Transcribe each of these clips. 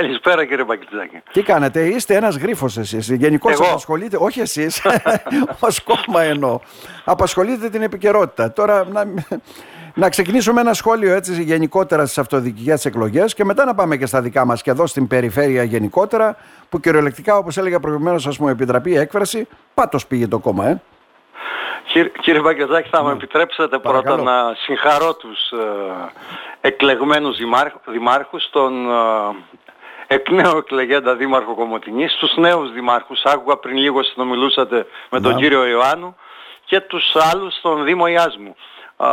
Καλησπέρα κύριε Μπακριτζάκη. Τι κάνετε, είστε ένας γρίφος εσείς. Γενικώς Εγώ. απασχολείτε, όχι εσείς, ως κόμμα εννοώ. Απασχολείτε την επικαιρότητα. Τώρα να, να ξεκινήσουμε ένα σχόλιο έτσι γενικότερα στις αυτοδιοικητικές εκλογές και μετά να πάμε και στα δικά μας και εδώ στην περιφέρεια γενικότερα που κυριολεκτικά όπως έλεγα προηγουμένως ας μου επιτραπεί η έκφραση πάτος πήγε το κόμμα ε. Κύριε, κύριε Μπαγκετζάκη, θα μου επιτρέψετε πρώτα Παρακαλώ. να συγχαρώ τους ε, εκλεγμένους δημάρχ- δημάρχους, τον ε, εκ νέου εκλεγέντα δήμαρχο Κομωτινής, τους νέους δημάρχους, άκουγα πριν λίγο συνομιλούσατε με τον Ναι. κύριο Ιωάννου και τους άλλους στον Δήμο Ιάσμου. Α,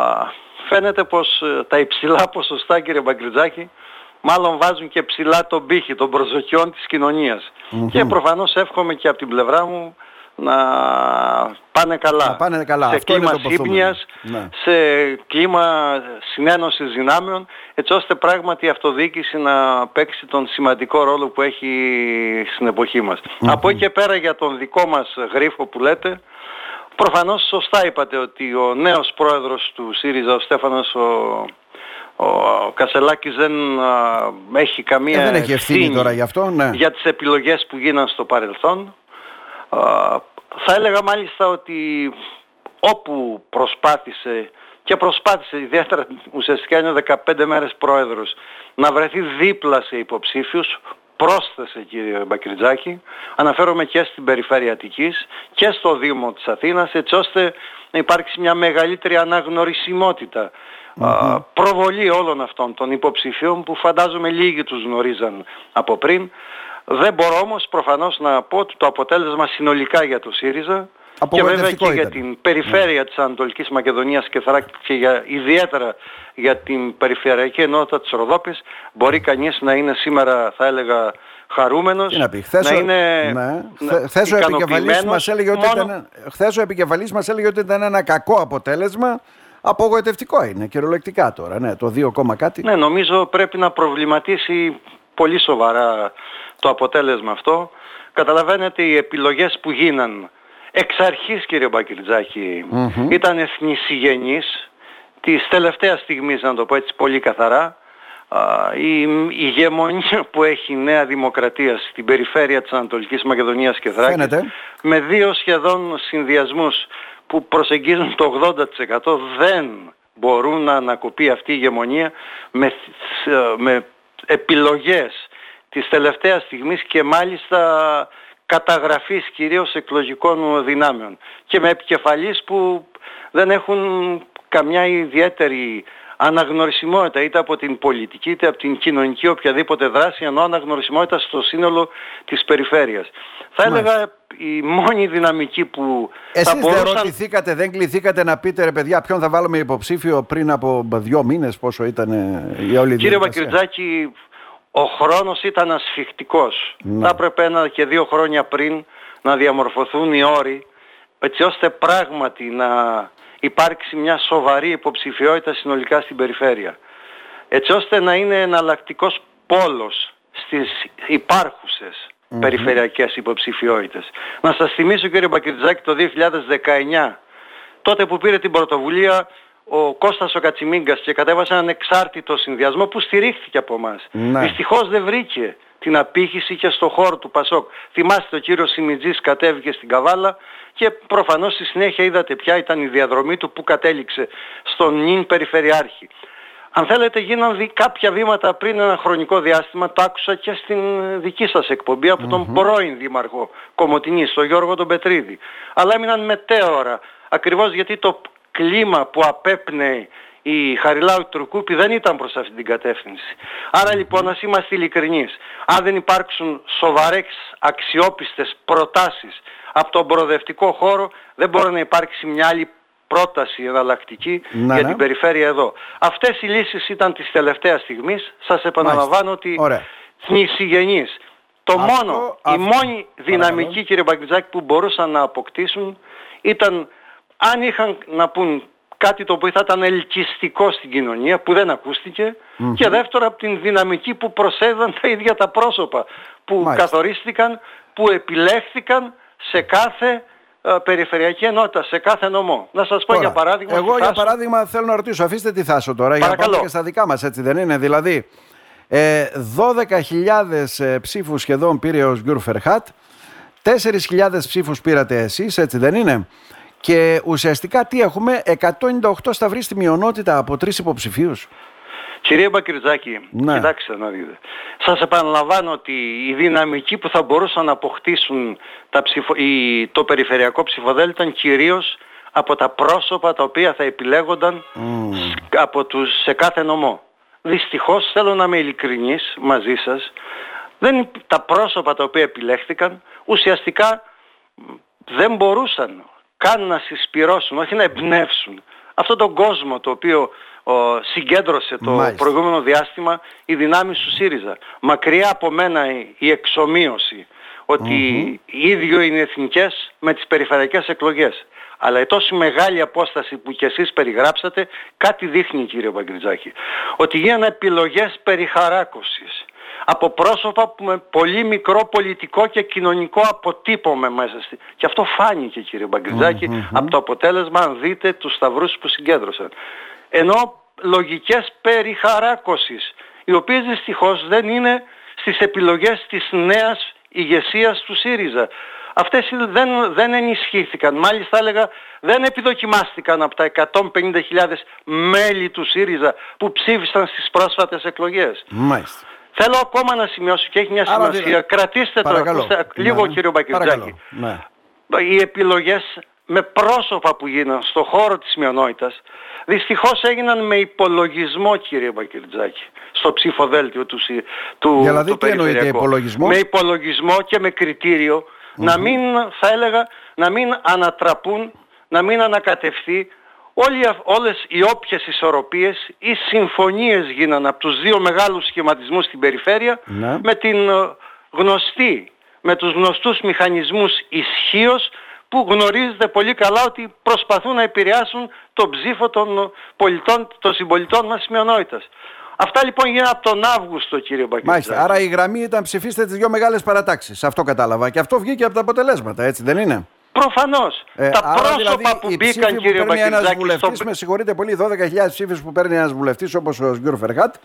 φαίνεται πως ε, τα υψηλά ποσοστά κύριε Μπαγκριτζάκη μάλλον βάζουν και ψηλά τον πύχη των προσδοκιών της κοινωνιας Και προφανώς εύχομαι και από την πλευρά μου να πάνε καλά. Να πάνε καλά. Σε Αυτό είναι κλίμα το ποθούμενο. σύμπνοιας, Ναι. σε κλίμα συνένωσης δυνάμεων, έτσι ώστε πράγματι η αυτοδιοίκηση να παίξει τον σημαντικό ρόλο που έχει στην εποχή μας. Από εκεί και πέρα για τον δικό μας γρίφο που λέτε, προφανώς σωστά είπατε ότι ο νέος πρόεδρος του ΣΥΡΙΖΑ, ο Στέφανος ο, ο Κασελάκης δεν α, έχει καμία Ε, δεν έχει ευθύνη τώρα γι' αυτό, ναι. για τις επιλογές που γίναν στο παρελθόν. Α, θα έλεγα μάλιστα ότι όπου προσπάθησε και προσπάθησε ιδιαίτερα ουσιαστικά είναι 15 μέρες πρόεδρος να βρεθεί δίπλα σε υποψήφιους πρόσθεσε κύριε Μπακριτζάκη αναφέρομαι και στην περιφέρεια Αττικής και στο Δήμο της Αθήνας έτσι ώστε να υπάρξει μια μεγαλύτερη αναγνωρισιμότητα. Α, προβολή όλων αυτών των υποψηφίων που φαντάζομαι λίγοι τους γνωρίζαν από πριν δεν μπορώ όμως προφανώς να πω ότι το αποτέλεσμα συνολικά για το ΣΥΡΙΖΑ και βέβαια Απογοητευτικό και για ήταν. την περιφέρεια της Ανατολικής Μακεδονίας και Θράκη και για, ιδιαίτερα για την περιφερειακή ενότητα της Ροδόπης μπορεί κανείς να είναι σήμερα θα έλεγα χαρούμενος, Τι να πει, χθες, να ο- είναι ναι. να- Χθε- χθες ο επικεφαλής ικανοποιημένος μας έλεγε ότι μόνο- ήταν, χθες ο επικεφαλής μας έλεγε ότι ήταν ένα κακό αποτέλεσμα. Απογοητευτικό είναι, κυριολεκτικά τώρα, ναι, το 2 κόμμα κάτι. Ναι, νομίζω πρέπει να προβληματίσει πολύ σοβαρά το αποτέλεσμα αυτό. Καταλαβαίνετε οι επιλογές που γίναν εξ αρχής κύριε Μπακυρτζάκη ήταν εθνισυγενείς της τελευταίας στιγμής να το πω έτσι πολύ καθαρά Α, η ηγεμονία που έχει η Νέα Δημοκρατία στην περιφέρεια της Ανατολικής Μακεδονίας και Θράκης Φαίνεται. με δύο σχεδόν συνδυασμούς που προσεγγίζουν το 80% δεν μπορούν να ανακοπεί αυτή η ηγεμονία με, με επιλογές της τελευταίας στιγμής και μάλιστα καταγραφής κυρίως εκλογικών δυνάμεων και με επικεφαλής που δεν έχουν καμιά ιδιαίτερη αναγνωρισιμότητα είτε από την πολιτική είτε από την κοινωνική οποιαδήποτε δράση ενώ αναγνωρισιμότητα στο σύνολο της περιφέρειας. Θα έλεγα η μόνη δυναμική που Εσείς θα δεν μπορούσαν... ρωτηθήκατε, δεν κληθήκατε να πείτε ρε παιδιά ποιον θα βάλουμε υποψήφιο πριν από δύο μήνες πόσο ήταν ε, η όλη Κύριε διαδικασία; Μακριτζάκη, ο χρόνος ήταν ασφιχτικός. Ναι. Θα έπρεπε ένα και δύο χρόνια πριν να διαμορφωθούν οι όροι έτσι ώστε πράγματι να υπάρξει μια σοβαρή υποψηφιότητα συνολικά στην περιφέρεια. Έτσι ώστε να είναι εναλλακτικός πόλος στις υπάρχουσες περιφερειακές υποψηφιότητες. Να σας θυμίσω κύριε Μπακριτζάκη το 2019 τότε που πήρε την πρωτοβουλία ο Κώστας ο Κατσιμίγκας και κατέβασε έναν εξάρτητο συνδυασμό που στηρίχθηκε από εμάς. Ναι. Δυστυχώς δεν βρήκε την απήχηση και στο χώρο του Πασόκ. Θυμάστε ο κύριος Σιμιτζής κατέβηκε στην Καβάλα και προφανώς στη συνέχεια είδατε ποια ήταν η διαδρομή του που κατέληξε στον νυν Περιφερειάρχη. Αν θέλετε γίναν δι- κάποια βήματα πριν ένα χρονικό διάστημα, το άκουσα και στην δική σας εκπομπή από τον πρώην Δήμαρχο Κομωτινής, τον Γιώργο τον Πετρίδη. Αλλά έμειναν μετέωρα, ακριβώς γιατί το κλίμα που απέπνεε η Χαριλάου Τουρκούπη δεν ήταν προς αυτή την κατεύθυνση. Άρα λοιπόν ας είμαστε ειλικρινείς. Αν δεν υπάρξουν σοβαρές αξιόπιστες προτάσεις από τον προοδευτικό χώρο δεν μπορεί να υπάρξει μια άλλη πρόταση εναλλακτική Ναι, για ναι. την περιφέρεια εδώ. Αυτές οι λύσεις ήταν της τελευταίας στιγμής. Σας επαναλαμβάνω ότι Ωραία. θνησιγενείς. Το Αυτό- μόνο, η αυτό- μόνη δυναμική Παρακαλώ. κύριε Μπαγκριτζάκη που μπορούσαν να αποκτήσουν ήταν αν είχαν να πούν κάτι το οποίο θα ήταν ελκυστικό στην κοινωνία που δεν ακούστηκε και δεύτερο από την δυναμική που προσέδαν τα ίδια τα πρόσωπα που Μάλιστα. καθορίστηκαν, που επιλέχθηκαν σε κάθε ε, περιφερειακή ενότητα, σε κάθε νομό. Να σας πω Τώρα, για παράδειγμα... Εγώ στη για Θάσο- παράδειγμα θέλω να ρωτήσω, αφήστε τη Θάσο τώρα, για να Παρακαλώ. πάμε και στα δικά μας έτσι δεν είναι. Δηλαδή, Ε, 12.000 ε, ψήφους σχεδόν πήρε ο Σγκουρ Φερχάτ. 4.000 ψήφους πήρατε εσείς, έτσι δεν είναι; Και ουσιαστικά τι έχουμε, 198 σταυρί στη μειονότητα από τρεις υποψηφίους. Κύριε Μπακριτζάκη, ναι. κοιτάξτε να δείτε. Σας επαναλαμβάνω ότι οι δυναμικοί που θα μπορούσαν να αποκτήσουν τα ψηφο... η... το περιφερειακό ψηφοδέλτιο ήταν κυρίως από τα πρόσωπα τα οποία θα επιλέγονταν από τους... σε κάθε νομό. Δυστυχώς θέλω να είμαι ειλικρινής μαζί σας. Δεν... Τα πρόσωπα τα οποία επιλέχθηκαν ουσιαστικά δεν μπορούσαν καν να συσπυρώσουν, όχι να εμπνεύσουν αυτόν τον κόσμο το οποίο ο, συγκέντρωσε το προηγούμενο διάστημα οι δυνάμεις του ΣΥΡΙΖΑ. Μακριά από μένα η, εξομοίωση ότι οι ίδιο είναι εθνικές με τις περιφερειακές εκλογές. Αλλά η τόσο μεγάλη απόσταση που κι εσείς περιγράψατε κάτι δείχνει κύριε Παγκριτζάκη. Ότι γίνανε επιλογές περιχαράκωσης από πρόσωπα που με πολύ μικρό πολιτικό και κοινωνικό αποτύπωμε μέσα στη... Και αυτό φάνηκε κύριε από το αποτέλεσμα αν δείτε τους σταυρούς που συγκέντρωσαν ενώ λογικές περιχαράκωσης, οι οποίες δυστυχώς δεν είναι στις επιλογές της νέας ηγεσίας του ΣΥΡΙΖΑ. Αυτές δεν, δεν ενισχύθηκαν. Μάλιστα έλεγα δεν επιδοκιμάστηκαν από τα 150.000 μέλη του ΣΥΡΙΖΑ που ψήφισαν στις πρόσφατες εκλογές. Μάλιστα. Θέλω ακόμα να σημειώσω και έχει μια σημασία. Κρατήστε το λίγο ναι. κύριο Μπακυρτζάκη. Ναι. Οι επιλογές με πρόσωπα που γίναν στο χώρο της μειονότητας δυστυχώς έγιναν με υπολογισμό κύριε Μπακυρτζάκη στο ψηφοδέλτιο του, του, δηλαδή, του τι εννοείται υπολογισμός; Με υπολογισμό και με κριτηριο να μην θα έλεγα να μην ανατραπούν, να μην ανακατευθεί όλοι, όλες οι όποιες ισορροπίες ή συμφωνίες γίνανε από τους δύο μεγάλους σχηματισμούς στην περιφέρεια ναι. με την ε, γνωστή, με τους γνωστούς μηχανισμούς ισχύω που γνωρίζετε πολύ καλά ότι προσπαθούν να επηρεάσουν τον ψήφο των πολιτών, των συμπολιτών μας μειονότητας. Αυτά λοιπόν γίνανε από τον Αύγουστο κύριε Μπακίτη. Μάλιστα. Άρα η γραμμή ήταν ψηφίστε τις δύο μεγάλες παρατάξεις. Αυτό κατάλαβα. Και αυτό βγήκε από τα αποτελέσματα, έτσι δεν είναι; Προφανώς. Ε, τα πρόσωπα δηλαδή, που μπήκαν κύριε Μπακιζάκη στο... Με συγχωρείτε πολύ, 12.000 ψήφους που παίρνει ένας βουλευτής όπως ο Σγκύρ Φεργάτ.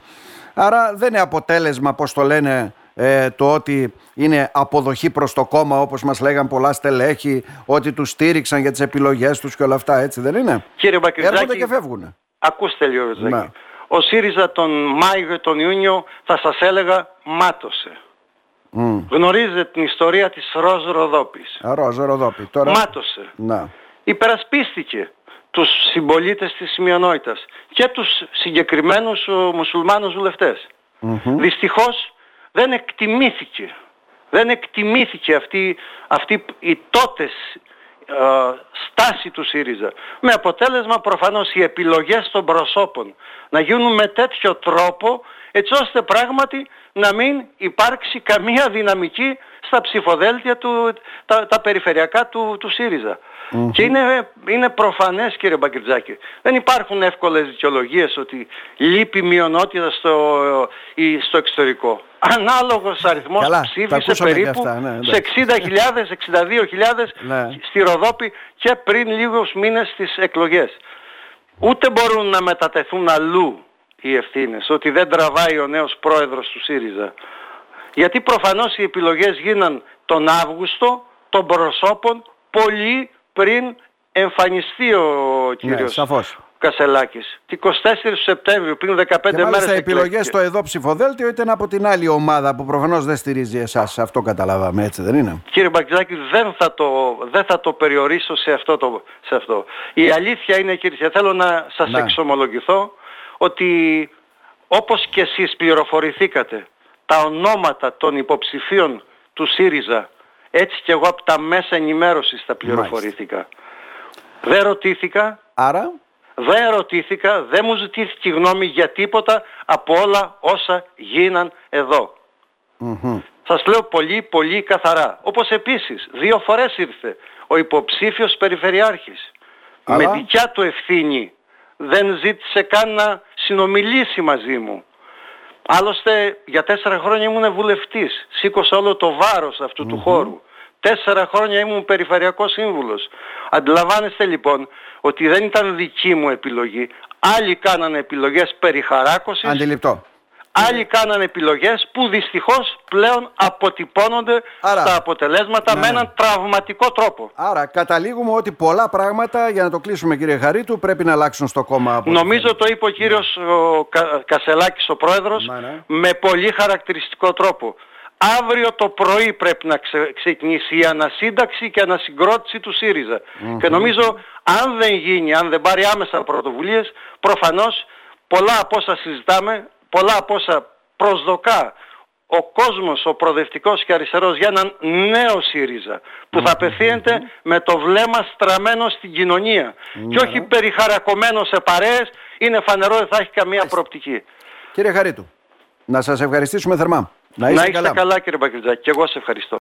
Άρα δεν είναι αποτέλεσμα, πώς το λένε, ε, το ότι είναι αποδοχή προς το κόμμα όπως μας λέγαν πολλά στελέχη, ότι τους στήριξαν για τις επιλογές τους και όλα αυτά, έτσι δεν είναι; Κύριε Μπακριτζάκη, έρχονται και φεύγουν. Ακούστε λίγο, ναι. Ο ΣΥΡΙΖΑ τον Μάιο και τον Ιούνιο θα σας έλεγα μάτωσε. Mm. Γνωρίζετε την ιστορία της Ροζ Ροδόπης. Α, Ροζ Ροδόπη. Τώρα... Μάτωσε. Να. Υπερασπίστηκε τους συμπολίτες της μειονότητας και τους συγκεκριμένους μουσουλμάνους βουλευτές. Mm-hmm. Δυστυχώς δεν εκτιμήθηκε. Δεν εκτιμήθηκε αυτή, αυτή η τότες ε, στάση του ΣΥΡΙΖΑ. Με αποτέλεσμα προφανώς οι επιλογές των προσώπων να γίνουν με τέτοιο τρόπο έτσι ώστε πράγματι να μην υπάρξει καμία δυναμική στα ψηφοδέλτια του, τα, τα περιφερειακά του, του ΣΥΡΙΖΑ. Και είναι, είναι προφανές κύριε Μπαγκριτζάκη. Δεν υπάρχουν εύκολες δικαιολογίες ότι λείπει μειονότητα στο, στο εξωτερικό. Ανάλογος αριθμός Καλά, ψήφισε περίπου αυτά, ναι, σε 60.000, 62.000 ναι. στη Ροδόπη και πριν λίγους μήνες στις εκλογές. Ούτε μπορούν να μετατεθούν αλλού οι ευθύνες, ότι δεν τραβάει ο νέος πρόεδρος του ΣΥΡΙΖΑ. Γιατί προφανώς οι επιλογές γίναν τον Αύγουστο των προσώπων πολύ πριν εμφανιστεί ο κύριος ναι, Κασελάκης. Την 24 Σεπτέμβριου, πριν 15 και μέρες. οι επιλογές στο εδώ ψηφοδέλτιο ήταν από την άλλη ομάδα που προφανώς δεν στηρίζει εσάς. Αυτό καταλάβαμε, έτσι δεν είναι; Κύριε Μπακτζάκη, δεν θα το, δεν θα το περιορίσω σε αυτό, το, σε αυτό. Η αλήθεια είναι, κύριε, θέλω να σας να. εξομολογηθώ ότι όπως και εσείς πληροφορηθήκατε τα ονόματα των υποψηφίων του ΣΥΡΙΖΑ έτσι και εγώ από τα μέσα ενημέρωσης τα πληροφορήθηκα. Δεν ρωτήθηκα. Άρα; Δεν ρωτήθηκα, δεν μου ζητήθηκε γνώμη για τίποτα από όλα όσα γίναν εδώ. Mm-hmm. Σας λέω πολύ πολύ καθαρά. Όπως επίσης δύο φορές ήρθε ο υποψήφιος περιφερειάρχης. Με δικιά του ευθύνη δεν ζήτησε καν να συνομιλήσει μαζί μου. Άλλωστε για τέσσερα χρόνια ήμουν βουλευτής. Σήκωσα όλο το βάρος του χώρου. Τέσσερα χρόνια ήμουν περιφερειακός σύμβουλος. Αντιλαμβάνεστε λοιπόν ότι δεν ήταν δική μου επιλογή. Άλλοι κάνανε επιλογές περιχαράκωσης. Αντιληπτό. Άλλοι κάνανε επιλογές που δυστυχώς πλέον αποτυπώνονται Άρα. στα αποτελέσματα Ναι, με ναι. έναν τραυματικό τρόπο. Άρα καταλήγουμε ότι πολλά πράγματα, για να το κλείσουμε κύριε Χαρίτου, πρέπει να αλλάξουν στο κόμμα. από ό,τι Νομίζω φαίνεται. το είπε ο κύριος ο Κα- Κασελάκης ο πρόεδρος Ναι, ναι. με πολύ χαρακτηριστικό τρόπο. Αύριο το πρωί πρέπει να ξε- ξεκινήσει η ανασύνταξη και ανασυγκρότηση του ΣΥΡΙΖΑ. Και νομίζω αν δεν γίνει, αν δεν πάρει άμεσα πρωτοβουλίες, προφανώς πολλά από όσα συζητάμε, πολλά από όσα προσδοκά ο κόσμος, ο προοδευτικός και αριστερός για έναν νέο ΣΥΡΙΖΑ που θα απευθύνεται με το βλέμμα στραμμένο στην κοινωνία και όχι περιχαρακωμένο σε παρέες είναι φανερό δεν θα έχει καμία προοπτική. Κύριε Χαρίτου, να σας ευχαριστήσουμε θερμά. Να Να είστε είστε καλά, κύριε Μπακριτζάκη και εγώ σε ευχαριστώ.